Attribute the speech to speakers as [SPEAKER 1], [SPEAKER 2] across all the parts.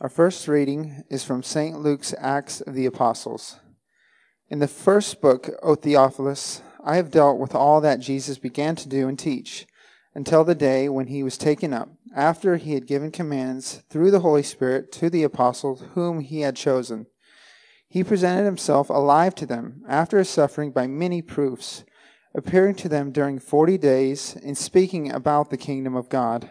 [SPEAKER 1] Our first reading is from St. Luke's Acts of the Apostles. In the first book, O Theophilus, I have dealt with all that Jesus began to do and teach until the day when he was taken up, after he had given commands through the Holy Spirit to the apostles whom he had chosen. He presented himself alive to them after his suffering by many proofs, appearing to them during forty days and speaking about the kingdom of God.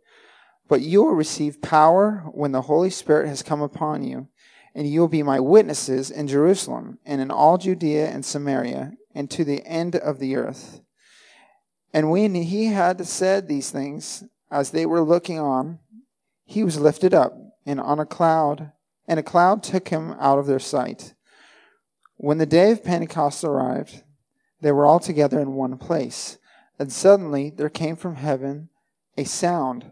[SPEAKER 1] but you will receive power when the Holy Spirit has come upon you, and you will be my witnesses in Jerusalem and in all Judea and Samaria and to the end of the earth. And when he had said these things, as they were looking on, he was lifted up, and on a cloud, and a cloud took him out of their sight. When the day of Pentecost arrived, they were all together in one place. And suddenly there came from heaven a sound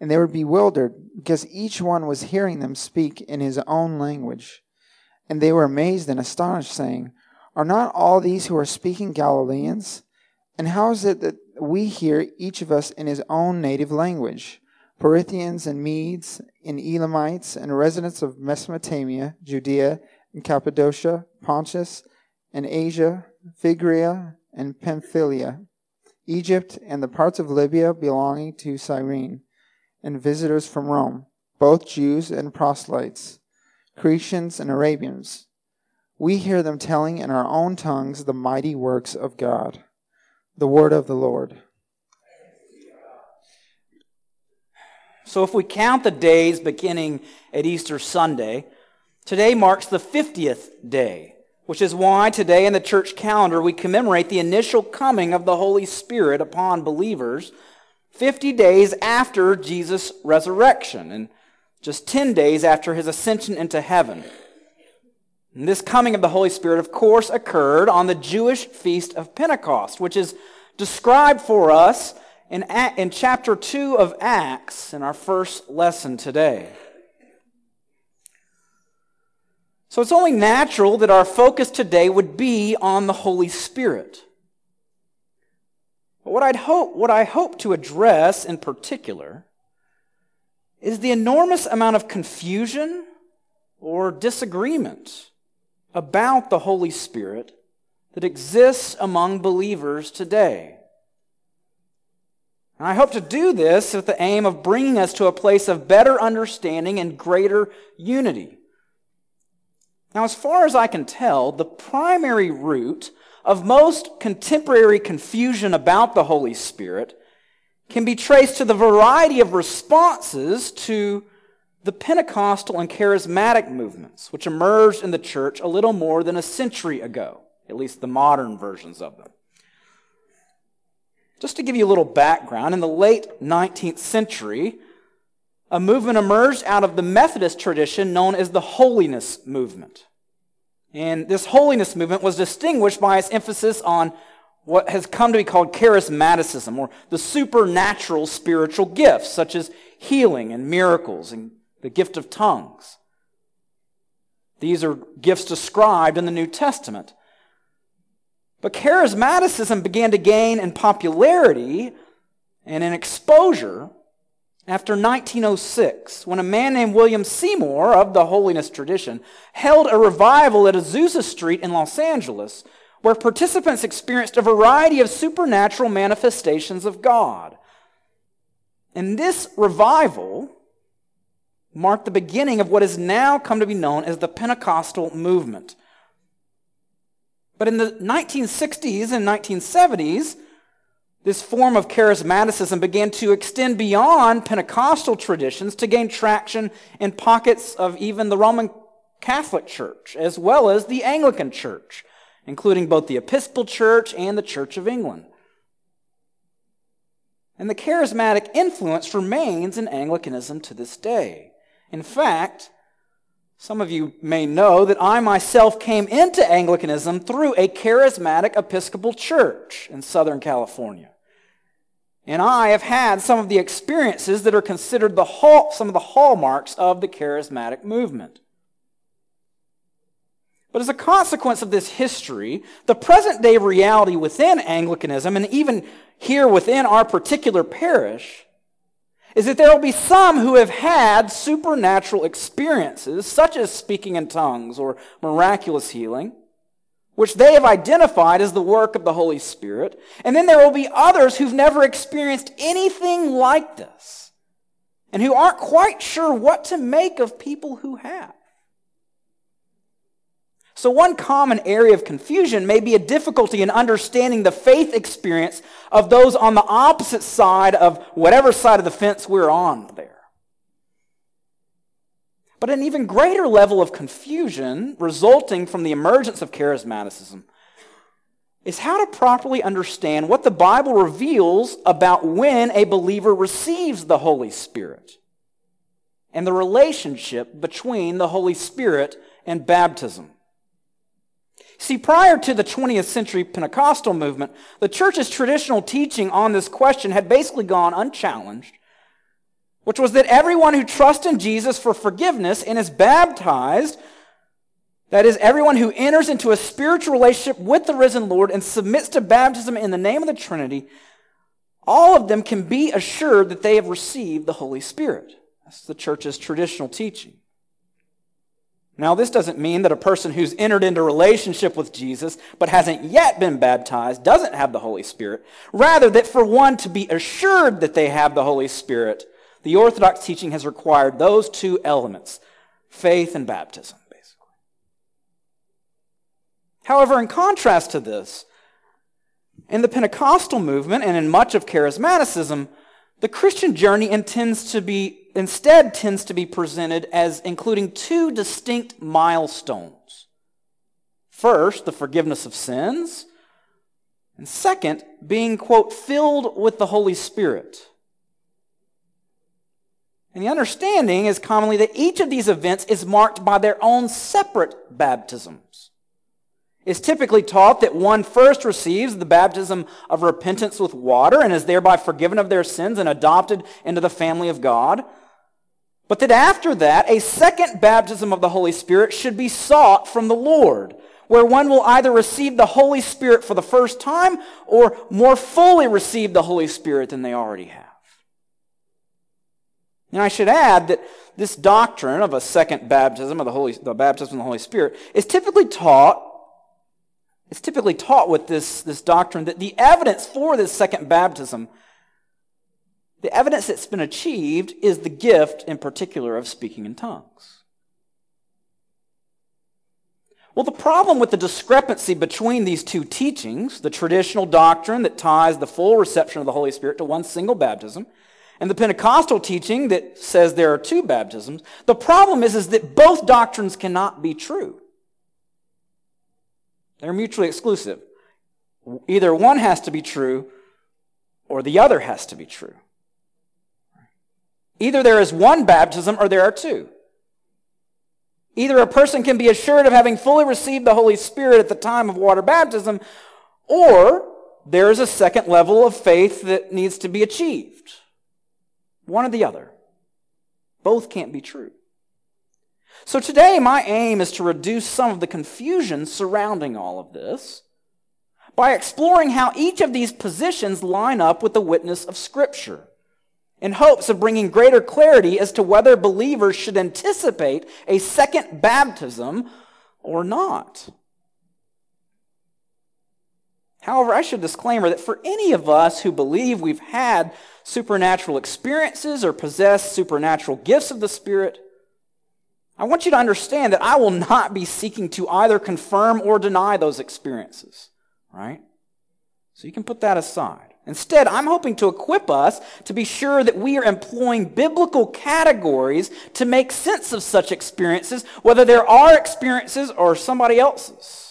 [SPEAKER 1] and they were bewildered because each one was hearing them speak in his own language. And they were amazed and astonished, saying, Are not all these who are speaking Galileans? And how is it that we hear each of us in his own native language? Parthians and Medes and Elamites and residents of Mesopotamia, Judea and Cappadocia, Pontus and Asia, Phrygia and Pamphylia, Egypt and the parts of Libya belonging to Cyrene and visitors from Rome, both Jews and proselytes, Cretians and Arabians. We hear them telling in our own tongues the mighty works of God. The word of the Lord.
[SPEAKER 2] So, if we count the days beginning at Easter Sunday, today marks the 50th day, which is why today in the church calendar we commemorate the initial coming of the Holy Spirit upon believers 50 days after Jesus' resurrection and just 10 days after his ascension into heaven. And this coming of the Holy Spirit, of course, occurred on the Jewish feast of Pentecost, which is described for us in, in chapter 2 of Acts in our first lesson today. So it's only natural that our focus today would be on the Holy Spirit. But what, I'd hope, what I hope to address in particular is the enormous amount of confusion or disagreement about the Holy Spirit that exists among believers today. And I hope to do this with the aim of bringing us to a place of better understanding and greater unity. Now, as far as I can tell, the primary root of most contemporary confusion about the Holy Spirit can be traced to the variety of responses to the Pentecostal and charismatic movements, which emerged in the church a little more than a century ago, at least the modern versions of them. Just to give you a little background, in the late 19th century, a movement emerged out of the Methodist tradition known as the Holiness Movement. And this holiness movement was distinguished by its emphasis on what has come to be called charismaticism, or the supernatural spiritual gifts, such as healing and miracles and the gift of tongues. These are gifts described in the New Testament. But charismaticism began to gain in popularity and in exposure after 1906, when a man named William Seymour of the holiness tradition held a revival at Azusa Street in Los Angeles, where participants experienced a variety of supernatural manifestations of God. And this revival marked the beginning of what has now come to be known as the Pentecostal movement, But in the 1960s and 1970s, this form of charismaticism began to extend beyond Pentecostal traditions to gain traction in pockets of even the Roman Catholic Church, as well as the Anglican Church, including both the Episcopal Church and the Church of England. And the charismatic influence remains in Anglicanism to this day. In fact, some of you may know that I myself came into Anglicanism through a charismatic Episcopal church in Southern California. And I have had some of the experiences that are considered the hall, some of the hallmarks of the charismatic movement. But as a consequence of this history, the present day reality within Anglicanism, and even here within our particular parish, is that there will be some who have had supernatural experiences, such as speaking in tongues or miraculous healing, which they have identified as the work of the Holy Spirit. And then there will be others who've never experienced anything like this and who aren't quite sure what to make of people who have. So, one common area of confusion may be a difficulty in understanding the faith experience of those on the opposite side of whatever side of the fence we're on there. But an even greater level of confusion resulting from the emergence of charismaticism is how to properly understand what the Bible reveals about when a believer receives the Holy Spirit and the relationship between the Holy Spirit and baptism. See, prior to the 20th century Pentecostal movement, the church's traditional teaching on this question had basically gone unchallenged, which was that everyone who trusts in Jesus for forgiveness and is baptized, that is, everyone who enters into a spiritual relationship with the risen Lord and submits to baptism in the name of the Trinity, all of them can be assured that they have received the Holy Spirit. That's the church's traditional teaching. Now, this doesn't mean that a person who's entered into relationship with Jesus but hasn't yet been baptized doesn't have the Holy Spirit. Rather, that for one to be assured that they have the Holy Spirit, the Orthodox teaching has required those two elements faith and baptism, basically. However, in contrast to this, in the Pentecostal movement and in much of charismaticism, the Christian journey intends to be instead tends to be presented as including two distinct milestones. First, the forgiveness of sins, and second, being, quote, filled with the Holy Spirit. And the understanding is commonly that each of these events is marked by their own separate baptisms. It's typically taught that one first receives the baptism of repentance with water and is thereby forgiven of their sins and adopted into the family of God. But that after that, a second baptism of the Holy Spirit should be sought from the Lord, where one will either receive the Holy Spirit for the first time or more fully receive the Holy Spirit than they already have. And I should add that this doctrine of a second baptism of the Holy, the baptism of the Holy Spirit is typically taught it's typically taught with this, this doctrine that the evidence for this second baptism the evidence that's been achieved is the gift, in particular, of speaking in tongues. Well, the problem with the discrepancy between these two teachings, the traditional doctrine that ties the full reception of the Holy Spirit to one single baptism, and the Pentecostal teaching that says there are two baptisms, the problem is, is that both doctrines cannot be true. They're mutually exclusive. Either one has to be true or the other has to be true. Either there is one baptism or there are two. Either a person can be assured of having fully received the Holy Spirit at the time of water baptism, or there is a second level of faith that needs to be achieved. One or the other. Both can't be true. So today, my aim is to reduce some of the confusion surrounding all of this by exploring how each of these positions line up with the witness of Scripture in hopes of bringing greater clarity as to whether believers should anticipate a second baptism or not. However, I should disclaimer that for any of us who believe we've had supernatural experiences or possess supernatural gifts of the Spirit, I want you to understand that I will not be seeking to either confirm or deny those experiences, right? So you can put that aside. Instead, I'm hoping to equip us to be sure that we are employing biblical categories to make sense of such experiences, whether they're our experiences or somebody else's.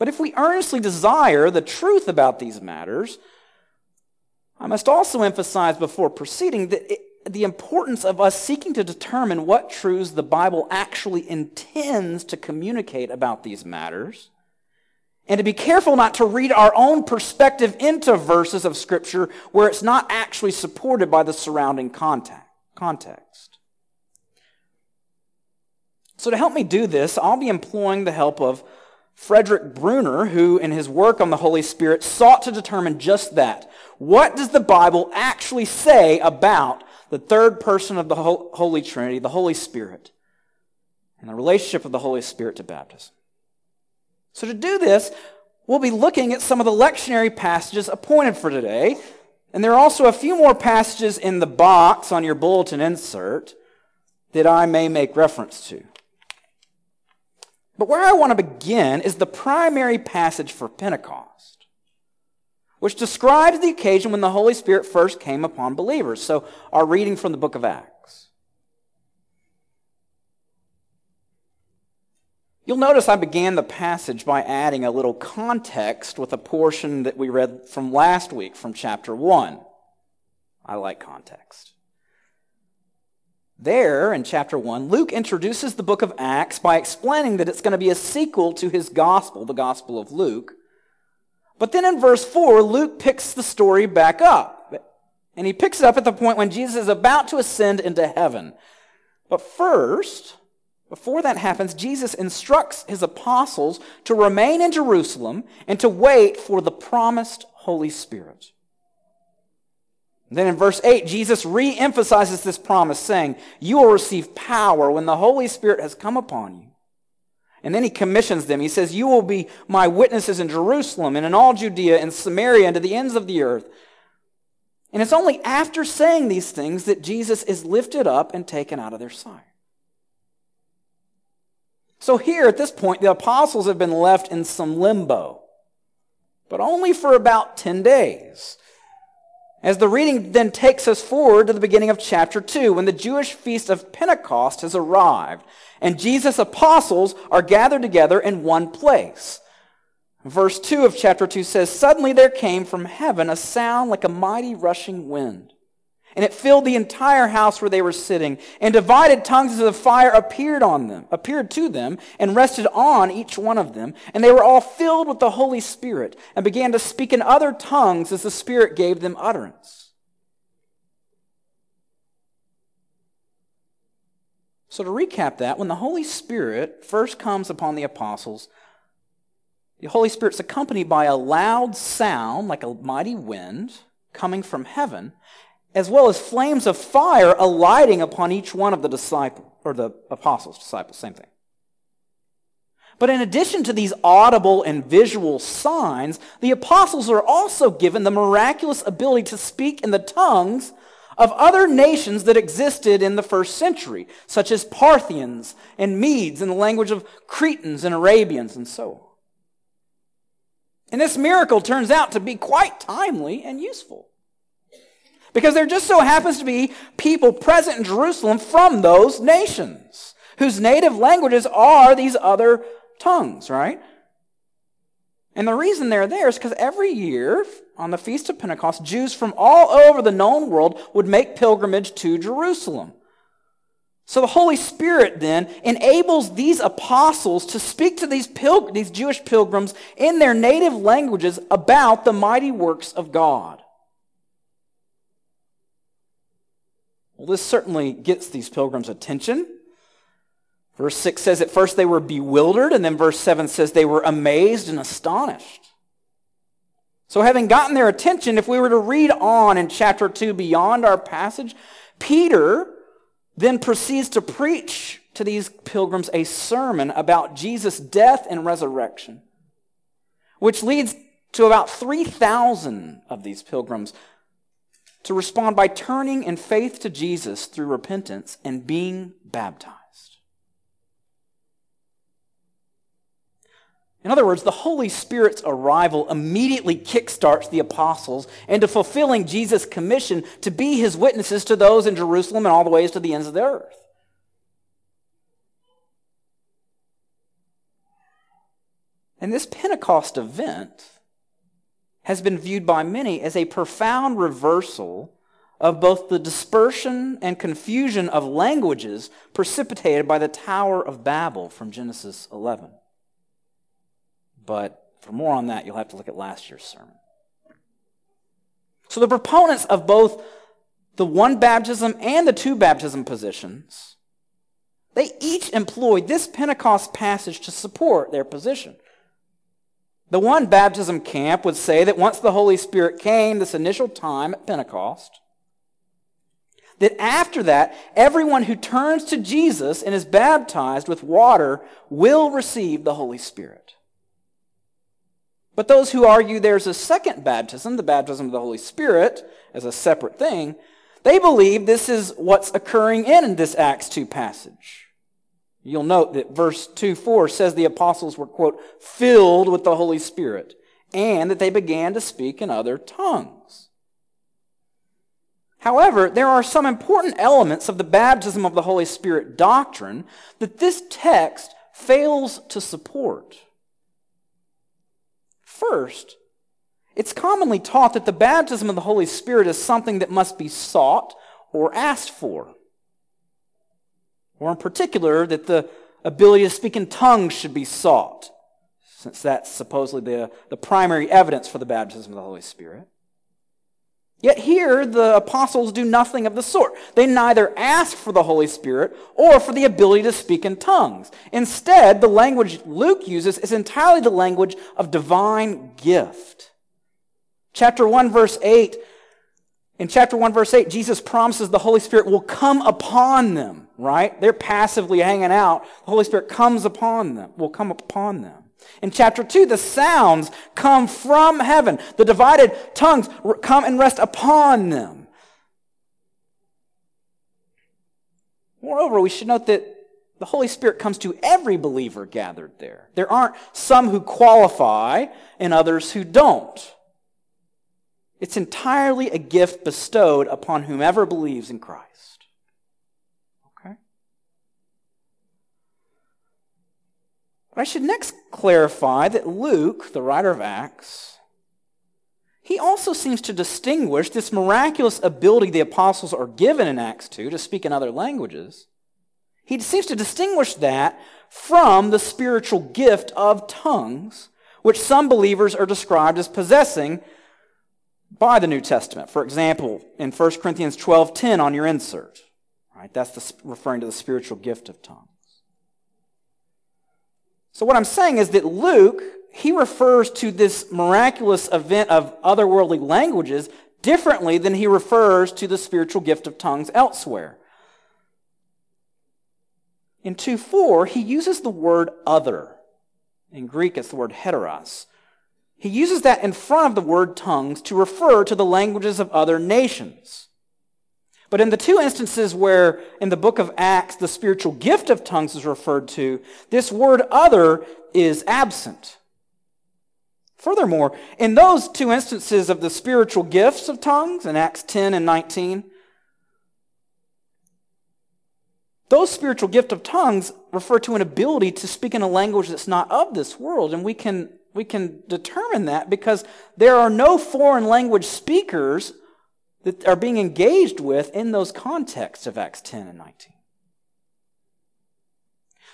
[SPEAKER 2] But if we earnestly desire the truth about these matters, I must also emphasize before proceeding that it, the importance of us seeking to determine what truths the Bible actually intends to communicate about these matters, and to be careful not to read our own perspective into verses of Scripture where it's not actually supported by the surrounding context. So, to help me do this, I'll be employing the help of Frederick Bruner, who in his work on the Holy Spirit sought to determine just that. What does the Bible actually say about the third person of the Holy Trinity, the Holy Spirit, and the relationship of the Holy Spirit to baptism? So to do this, we'll be looking at some of the lectionary passages appointed for today. And there are also a few more passages in the box on your bulletin insert that I may make reference to. But where I want to begin is the primary passage for Pentecost, which describes the occasion when the Holy Spirit first came upon believers. So, our reading from the book of Acts. You'll notice I began the passage by adding a little context with a portion that we read from last week from chapter 1. I like context. There, in chapter 1, Luke introduces the book of Acts by explaining that it's going to be a sequel to his gospel, the Gospel of Luke. But then in verse 4, Luke picks the story back up. And he picks it up at the point when Jesus is about to ascend into heaven. But first, before that happens, Jesus instructs his apostles to remain in Jerusalem and to wait for the promised Holy Spirit. Then in verse 8, Jesus re emphasizes this promise, saying, You will receive power when the Holy Spirit has come upon you. And then he commissions them. He says, You will be my witnesses in Jerusalem and in all Judea and Samaria and to the ends of the earth. And it's only after saying these things that Jesus is lifted up and taken out of their sight. So here at this point, the apostles have been left in some limbo, but only for about 10 days. As the reading then takes us forward to the beginning of chapter 2, when the Jewish feast of Pentecost has arrived, and Jesus' apostles are gathered together in one place. Verse 2 of chapter 2 says, Suddenly there came from heaven a sound like a mighty rushing wind and it filled the entire house where they were sitting. And divided tongues as of fire appeared on them, appeared to them, and rested on each one of them. And they were all filled with the Holy Spirit, and began to speak in other tongues as the Spirit gave them utterance. So to recap that, when the Holy Spirit first comes upon the apostles, the Holy Spirit's accompanied by a loud sound like a mighty wind coming from heaven as well as flames of fire alighting upon each one of the disciples, or the apostles, disciples, same thing. But in addition to these audible and visual signs, the apostles are also given the miraculous ability to speak in the tongues of other nations that existed in the first century, such as Parthians and Medes in the language of Cretans and Arabians and so on. And this miracle turns out to be quite timely and useful. Because there just so happens to be people present in Jerusalem from those nations whose native languages are these other tongues, right? And the reason they're there is because every year on the Feast of Pentecost, Jews from all over the known world would make pilgrimage to Jerusalem. So the Holy Spirit then enables these apostles to speak to these, pil- these Jewish pilgrims in their native languages about the mighty works of God. Well, this certainly gets these pilgrims' attention. Verse 6 says, At first they were bewildered, and then verse 7 says they were amazed and astonished. So, having gotten their attention, if we were to read on in chapter 2 beyond our passage, Peter then proceeds to preach to these pilgrims a sermon about Jesus' death and resurrection, which leads to about 3,000 of these pilgrims to respond by turning in faith to Jesus through repentance and being baptized. In other words, the Holy Spirit's arrival immediately kickstarts the apostles into fulfilling Jesus' commission to be his witnesses to those in Jerusalem and all the ways to the ends of the earth. And this Pentecost event has been viewed by many as a profound reversal of both the dispersion and confusion of languages precipitated by the Tower of Babel from Genesis 11. But for more on that, you'll have to look at last year's sermon. So the proponents of both the one baptism and the two baptism positions, they each employed this Pentecost passage to support their position. The one baptism camp would say that once the Holy Spirit came, this initial time at Pentecost, that after that, everyone who turns to Jesus and is baptized with water will receive the Holy Spirit. But those who argue there's a second baptism, the baptism of the Holy Spirit, as a separate thing, they believe this is what's occurring in this Acts 2 passage. You'll note that verse 2 4 says the apostles were, quote, filled with the Holy Spirit, and that they began to speak in other tongues. However, there are some important elements of the baptism of the Holy Spirit doctrine that this text fails to support. First, it's commonly taught that the baptism of the Holy Spirit is something that must be sought or asked for or in particular, that the ability to speak in tongues should be sought, since that's supposedly the, the primary evidence for the baptism of the Holy Spirit. Yet here, the apostles do nothing of the sort. They neither ask for the Holy Spirit or for the ability to speak in tongues. Instead, the language Luke uses is entirely the language of divine gift. Chapter 1, verse 8 in chapter 1, verse 8, Jesus promises the Holy Spirit will come upon them, right? They're passively hanging out. The Holy Spirit comes upon them, will come upon them. In chapter 2, the sounds come from heaven. The divided tongues come and rest upon them. Moreover, we should note that the Holy Spirit comes to every believer gathered there. There aren't some who qualify and others who don't. It's entirely a gift bestowed upon whomever believes in Christ. Okay? But I should next clarify that Luke, the writer of Acts, he also seems to distinguish this miraculous ability the apostles are given in Acts 2 to speak in other languages. He seems to distinguish that from the spiritual gift of tongues, which some believers are described as possessing by the New Testament. For example, in 1 Corinthians 12:10 on your insert, right? That's the, referring to the spiritual gift of tongues. So what I'm saying is that Luke, he refers to this miraculous event of otherworldly languages differently than he refers to the spiritual gift of tongues elsewhere. In 2:4, he uses the word other. In Greek, it's the word heteros, he uses that in front of the word tongues to refer to the languages of other nations. But in the two instances where in the book of Acts the spiritual gift of tongues is referred to, this word other is absent. Furthermore, in those two instances of the spiritual gifts of tongues, in Acts 10 and 19, those spiritual gift of tongues refer to an ability to speak in a language that's not of this world, and we can we can determine that because there are no foreign language speakers that are being engaged with in those contexts of Acts 10 and 19.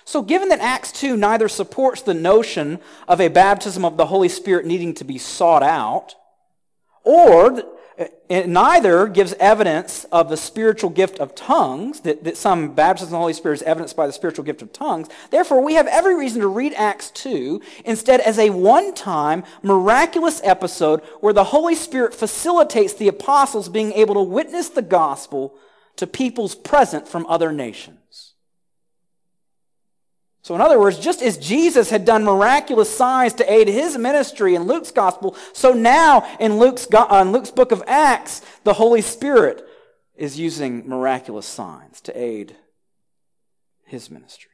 [SPEAKER 2] So, given that Acts 2 neither supports the notion of a baptism of the Holy Spirit needing to be sought out, or it neither gives evidence of the spiritual gift of tongues, that, that some baptism of the Holy Spirit is evidenced by the spiritual gift of tongues. Therefore, we have every reason to read Acts 2 instead as a one time miraculous episode where the Holy Spirit facilitates the apostles being able to witness the gospel to peoples present from other nations. So, in other words, just as Jesus had done miraculous signs to aid his ministry in Luke's gospel, so now in Luke's, uh, in Luke's book of Acts, the Holy Spirit is using miraculous signs to aid his ministry.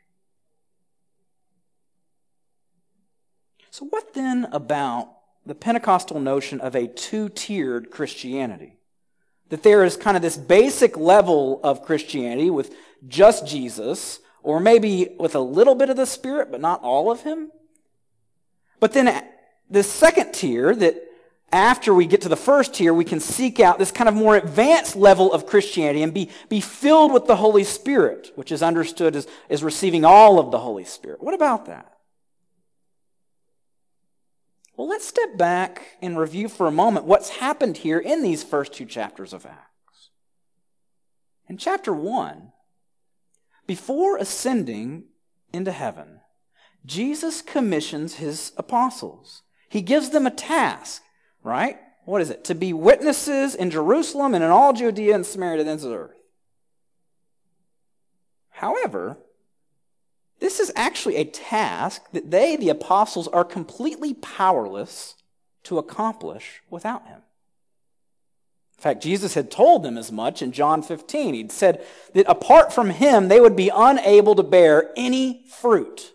[SPEAKER 2] So, what then about the Pentecostal notion of a two tiered Christianity? That there is kind of this basic level of Christianity with just Jesus or maybe with a little bit of the Spirit, but not all of Him. But then uh, the second tier, that after we get to the first tier, we can seek out this kind of more advanced level of Christianity and be, be filled with the Holy Spirit, which is understood as, as receiving all of the Holy Spirit. What about that? Well, let's step back and review for a moment what's happened here in these first two chapters of Acts. In chapter 1, before ascending into heaven, Jesus commissions his apostles. He gives them a task, right? What is it? To be witnesses in Jerusalem and in all Judea and Samaria to the ends of the earth. However, this is actually a task that they, the apostles, are completely powerless to accomplish without him. In fact, Jesus had told them as much in John 15. He'd said that apart from him, they would be unable to bear any fruit.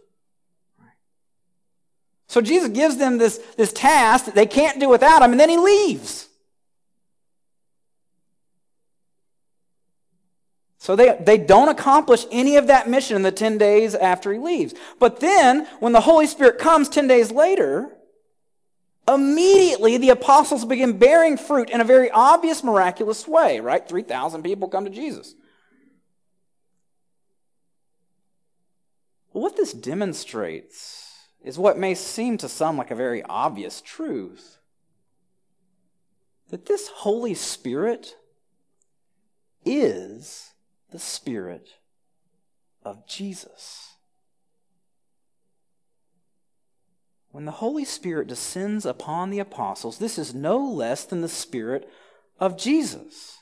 [SPEAKER 2] So Jesus gives them this, this task that they can't do without him, and then he leaves. So they, they don't accomplish any of that mission in the 10 days after he leaves. But then, when the Holy Spirit comes 10 days later, Immediately, the apostles begin bearing fruit in a very obvious, miraculous way, right? 3,000 people come to Jesus. What this demonstrates is what may seem to some like a very obvious truth that this Holy Spirit is the Spirit of Jesus. When the Holy Spirit descends upon the apostles, this is no less than the Spirit of Jesus.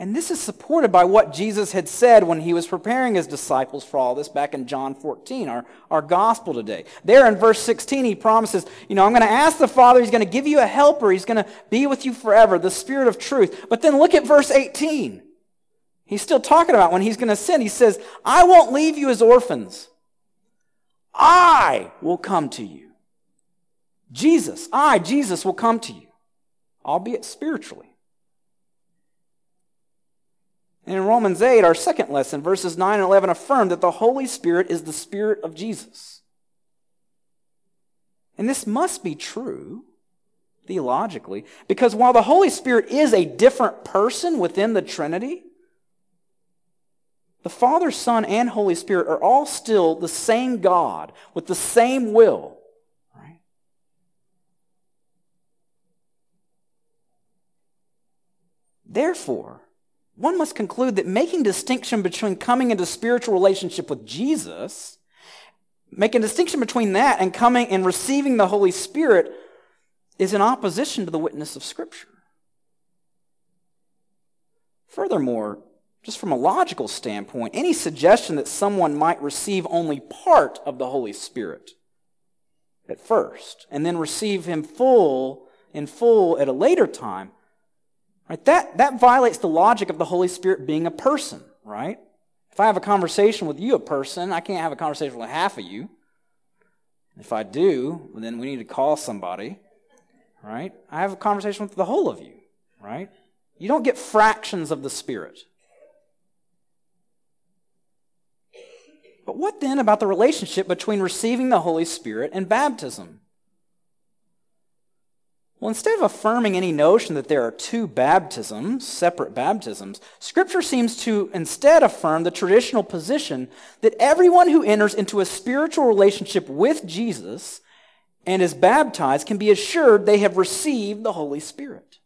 [SPEAKER 2] And this is supported by what Jesus had said when he was preparing his disciples for all this back in John 14, our, our gospel today. There in verse 16, he promises, You know, I'm going to ask the Father, he's going to give you a helper, he's going to be with you forever, the Spirit of truth. But then look at verse 18. He's still talking about when he's going to send. He says, I won't leave you as orphans. I will come to you. Jesus, I, Jesus, will come to you, albeit spiritually. And in Romans 8, our second lesson, verses 9 and 11 affirm that the Holy Spirit is the Spirit of Jesus. And this must be true theologically, because while the Holy Spirit is a different person within the Trinity, the Father, Son, and Holy Spirit are all still the same God with the same will. Right? Therefore, one must conclude that making distinction between coming into spiritual relationship with Jesus, making distinction between that and coming and receiving the Holy Spirit is in opposition to the witness of Scripture. Furthermore, just from a logical standpoint, any suggestion that someone might receive only part of the Holy Spirit at first and then receive him full in full at a later time, right? That, that violates the logic of the Holy Spirit being a person, right? If I have a conversation with you, a person, I can't have a conversation with half of you. If I do, then we need to call somebody, right? I have a conversation with the whole of you, right? You don't get fractions of the Spirit. But what then about the relationship between receiving the Holy Spirit and baptism? Well, instead of affirming any notion that there are two baptisms, separate baptisms, Scripture seems to instead affirm the traditional position that everyone who enters into a spiritual relationship with Jesus and is baptized can be assured they have received the Holy Spirit.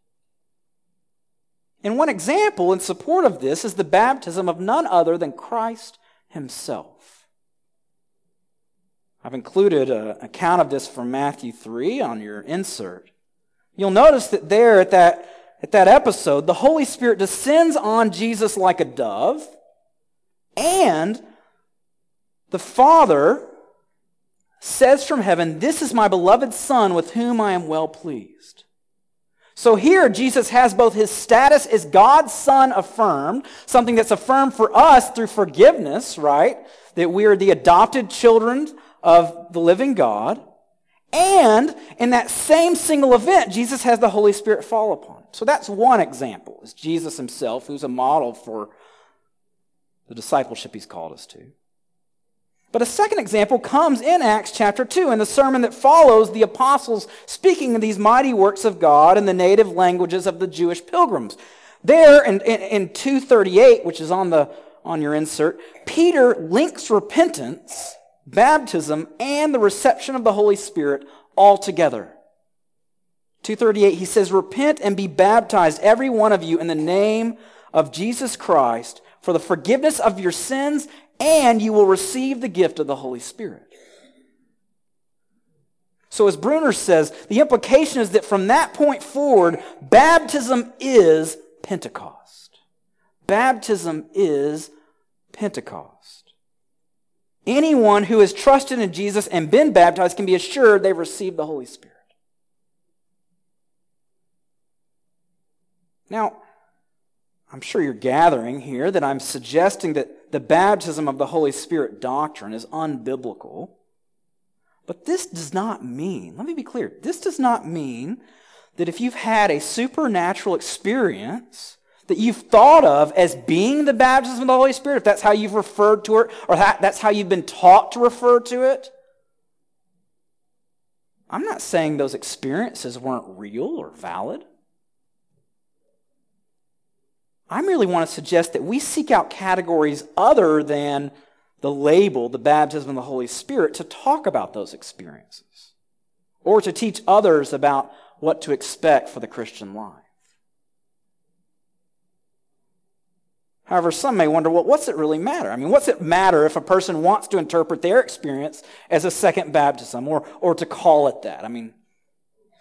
[SPEAKER 2] And one example in support of this is the baptism of none other than Christ himself. I've included an account of this from Matthew 3 on your insert. You'll notice that there at that, at that episode, the Holy Spirit descends on Jesus like a dove, and the Father says from heaven, This is my beloved Son with whom I am well pleased. So here, Jesus has both his status as God's Son affirmed, something that's affirmed for us through forgiveness, right? That we are the adopted children of the living God. And in that same single event, Jesus has the Holy Spirit fall upon. Him. So that's one example. is Jesus himself, who's a model for the discipleship he's called us to. But a second example comes in Acts chapter 2 in the sermon that follows the apostles speaking of these mighty works of God in the native languages of the Jewish pilgrims. There in, in, in 238, which is on, the, on your insert, Peter links repentance, baptism, and the reception of the Holy Spirit all together. 238, he says, Repent and be baptized, every one of you, in the name of Jesus Christ for the forgiveness of your sins, and you will receive the gift of the Holy Spirit. So, as Bruner says, the implication is that from that point forward, baptism is Pentecost. Baptism is Pentecost. Anyone who has trusted in Jesus and been baptized can be assured they've received the Holy Spirit. Now, I'm sure you're gathering here that I'm suggesting that the baptism of the Holy Spirit doctrine is unbiblical. But this does not mean, let me be clear, this does not mean that if you've had a supernatural experience that you've thought of as being the baptism of the Holy Spirit, if that's how you've referred to it, or that, that's how you've been taught to refer to it, I'm not saying those experiences weren't real or valid. I merely want to suggest that we seek out categories other than the label, the baptism of the Holy Spirit, to talk about those experiences or to teach others about what to expect for the Christian life. However, some may wonder, well, what's it really matter? I mean, what's it matter if a person wants to interpret their experience as a second baptism or, or to call it that? I mean,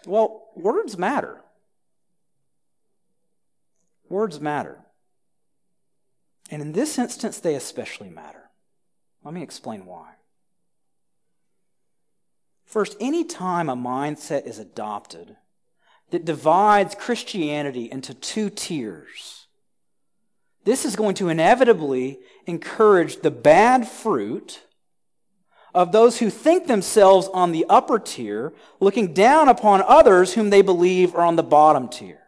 [SPEAKER 2] well, words matter. Words matter. And in this instance, they especially matter. Let me explain why. First, any time a mindset is adopted that divides Christianity into two tiers, this is going to inevitably encourage the bad fruit of those who think themselves on the upper tier, looking down upon others whom they believe are on the bottom tier.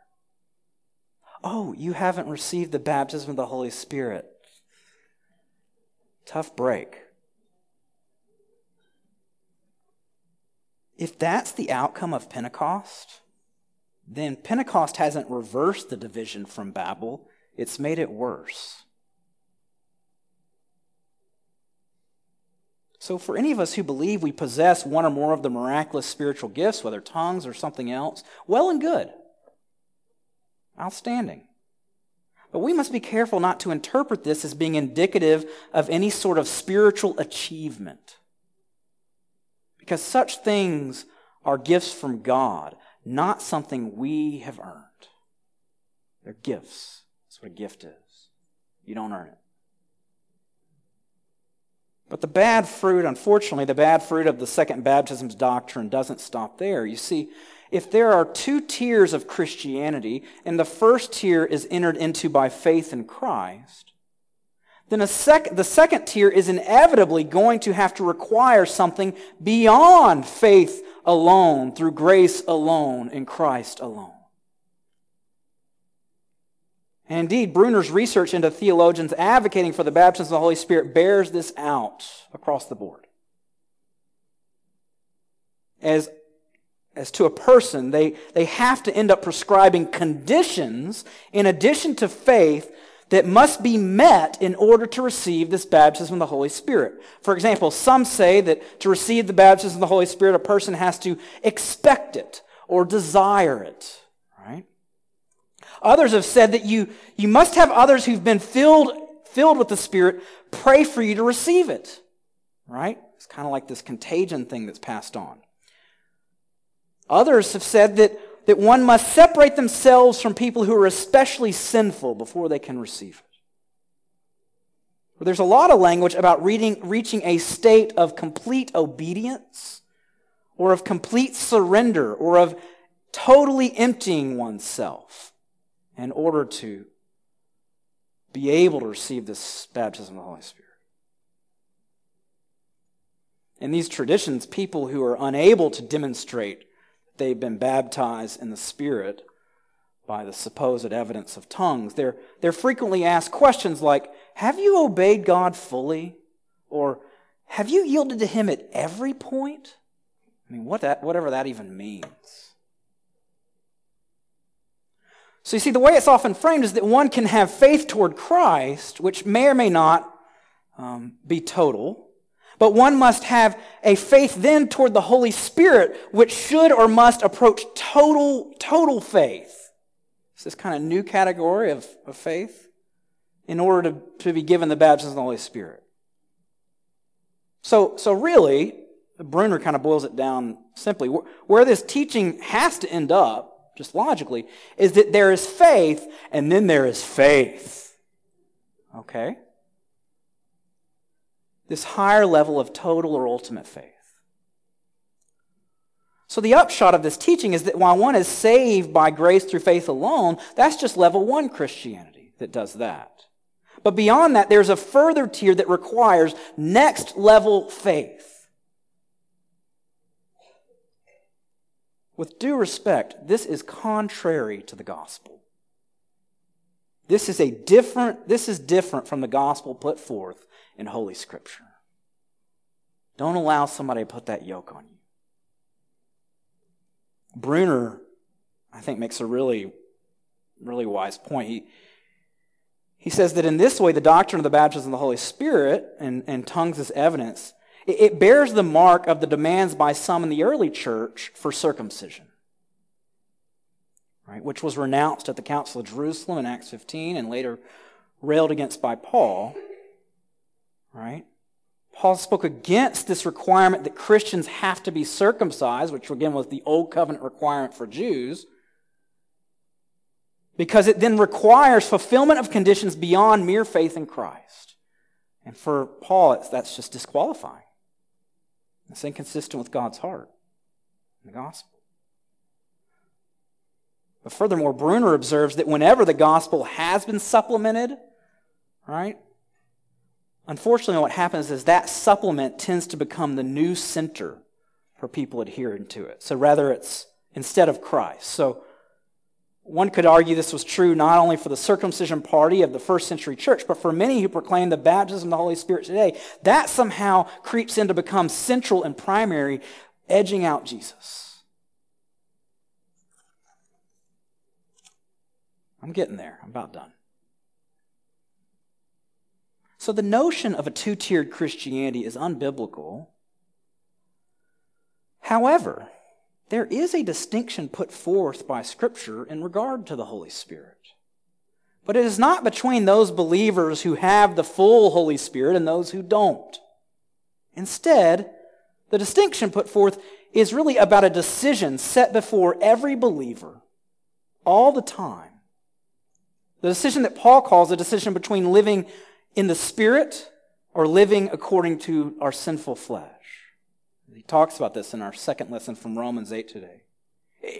[SPEAKER 2] Oh, you haven't received the baptism of the Holy Spirit. Tough break. If that's the outcome of Pentecost, then Pentecost hasn't reversed the division from Babel, it's made it worse. So, for any of us who believe we possess one or more of the miraculous spiritual gifts, whether tongues or something else, well and good. Outstanding. But we must be careful not to interpret this as being indicative of any sort of spiritual achievement. Because such things are gifts from God, not something we have earned. They're gifts. That's what a gift is. You don't earn it. But the bad fruit, unfortunately, the bad fruit of the second baptism's doctrine doesn't stop there. You see, if there are two tiers of Christianity, and the first tier is entered into by faith in Christ, then sec- the second tier is inevitably going to have to require something beyond faith alone, through grace alone, in Christ alone. And indeed, Bruner's research into theologians advocating for the baptism of the Holy Spirit bears this out across the board. As as to a person, they, they have to end up prescribing conditions in addition to faith that must be met in order to receive this baptism of the Holy Spirit. For example, some say that to receive the baptism of the Holy Spirit, a person has to expect it or desire it, right? Others have said that you, you must have others who've been filled, filled with the Spirit pray for you to receive it, right? It's kind of like this contagion thing that's passed on. Others have said that, that one must separate themselves from people who are especially sinful before they can receive it. There's a lot of language about reading, reaching a state of complete obedience or of complete surrender or of totally emptying oneself in order to be able to receive this baptism of the Holy Spirit. In these traditions, people who are unable to demonstrate they've been baptized in the Spirit by the supposed evidence of tongues, they're, they're frequently asked questions like, Have you obeyed God fully? Or have you yielded to Him at every point? I mean, what that, whatever that even means. So you see, the way it's often framed is that one can have faith toward Christ, which may or may not um, be total, but one must have a faith then toward the Holy Spirit, which should or must approach total, total faith. It's this kind of new category of, of faith in order to, to be given the baptism of the Holy Spirit. So, so really, Bruner kind of boils it down simply. Where this teaching has to end up, just logically, is that there is faith and then there is faith. Okay? This higher level of total or ultimate faith. So, the upshot of this teaching is that while one is saved by grace through faith alone, that's just level one Christianity that does that. But beyond that, there's a further tier that requires next level faith. With due respect, this is contrary to the gospel. This is a different, this is different from the gospel put forth in Holy Scripture. Don't allow somebody to put that yoke on you. Bruner, I think, makes a really, really wise point. He, he says that in this way, the doctrine of the baptism of the Holy Spirit and, and tongues as evidence it bears the mark of the demands by some in the early church for circumcision, right, which was renounced at the Council of Jerusalem in Acts 15 and later railed against by Paul. Right? Paul spoke against this requirement that Christians have to be circumcised, which again was the old covenant requirement for Jews, because it then requires fulfillment of conditions beyond mere faith in Christ. And for Paul, that's just disqualifying. It's inconsistent with God's heart in the gospel. But furthermore, Bruner observes that whenever the gospel has been supplemented, right, unfortunately, what happens is that supplement tends to become the new center for people adhering to it. So rather, it's instead of Christ. So one could argue this was true not only for the circumcision party of the first century church, but for many who proclaim the baptism of the Holy Spirit today. That somehow creeps in to become central and primary, edging out Jesus. I'm getting there. I'm about done. So the notion of a two tiered Christianity is unbiblical. However, there is a distinction put forth by Scripture in regard to the Holy Spirit. But it is not between those believers who have the full Holy Spirit and those who don't. Instead, the distinction put forth is really about a decision set before every believer all the time. The decision that Paul calls a decision between living in the Spirit or living according to our sinful flesh. He talks about this in our second lesson from Romans 8 today.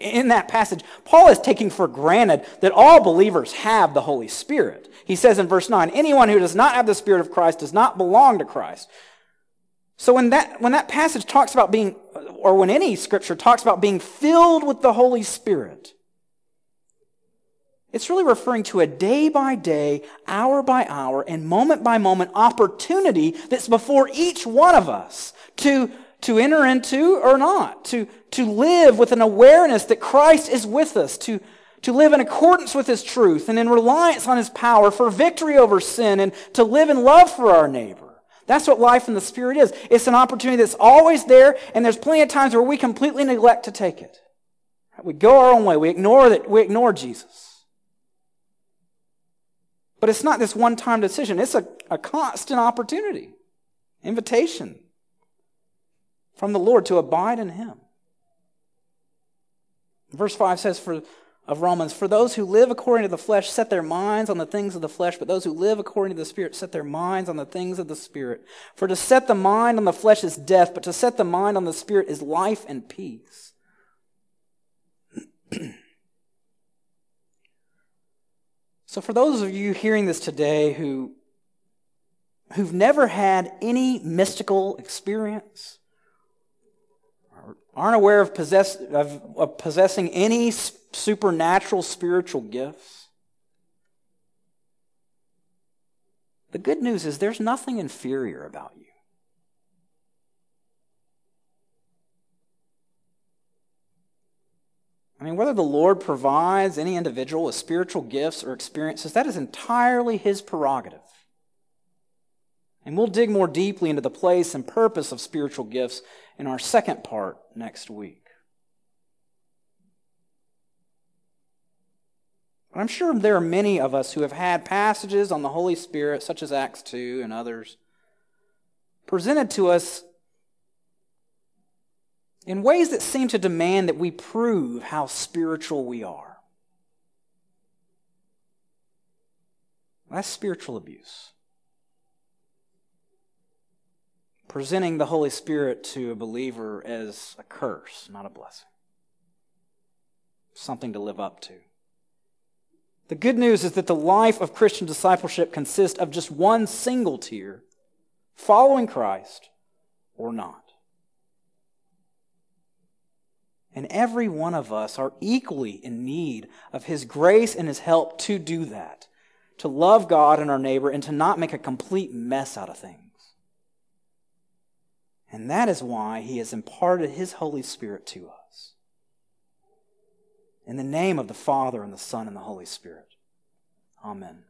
[SPEAKER 2] In that passage, Paul is taking for granted that all believers have the Holy Spirit. He says in verse 9, anyone who does not have the Spirit of Christ does not belong to Christ. So when that, when that passage talks about being, or when any scripture talks about being filled with the Holy Spirit, it's really referring to a day by day, hour by hour, and moment by moment opportunity that's before each one of us to to enter into or not, to, to live with an awareness that Christ is with us, to, to live in accordance with his truth and in reliance on his power for victory over sin and to live in love for our neighbor. That's what life in the Spirit is. It's an opportunity that's always there, and there's plenty of times where we completely neglect to take it. We go our own way. We ignore that. We ignore Jesus. But it's not this one-time decision. It's a, a constant opportunity, invitation from the Lord to abide in him. Verse 5 says, For of Romans. For those who live according to the flesh set their minds on the things of the flesh, but those who live according to the Spirit set their minds on the things of the Spirit. For to set the mind on the flesh is death, but to set the mind on the Spirit is life and peace. so for those of you hearing this today who who've never had any mystical experience, aren't aware of, possess, of, of possessing any supernatural spiritual gifts. The good news is there's nothing inferior about you. I mean, whether the Lord provides any individual with spiritual gifts or experiences, that is entirely His prerogative. And we'll dig more deeply into the place and purpose of spiritual gifts in our second part next week. But I'm sure there are many of us who have had passages on the Holy Spirit, such as Acts 2 and others, presented to us in ways that seem to demand that we prove how spiritual we are. That's spiritual abuse. presenting the Holy Spirit to a believer as a curse, not a blessing. Something to live up to. The good news is that the life of Christian discipleship consists of just one single tier following Christ or not. And every one of us are equally in need of His grace and His help to do that, to love God and our neighbor, and to not make a complete mess out of things. And that is why he has imparted his Holy Spirit to us. In the name of the Father, and the Son, and the Holy Spirit. Amen.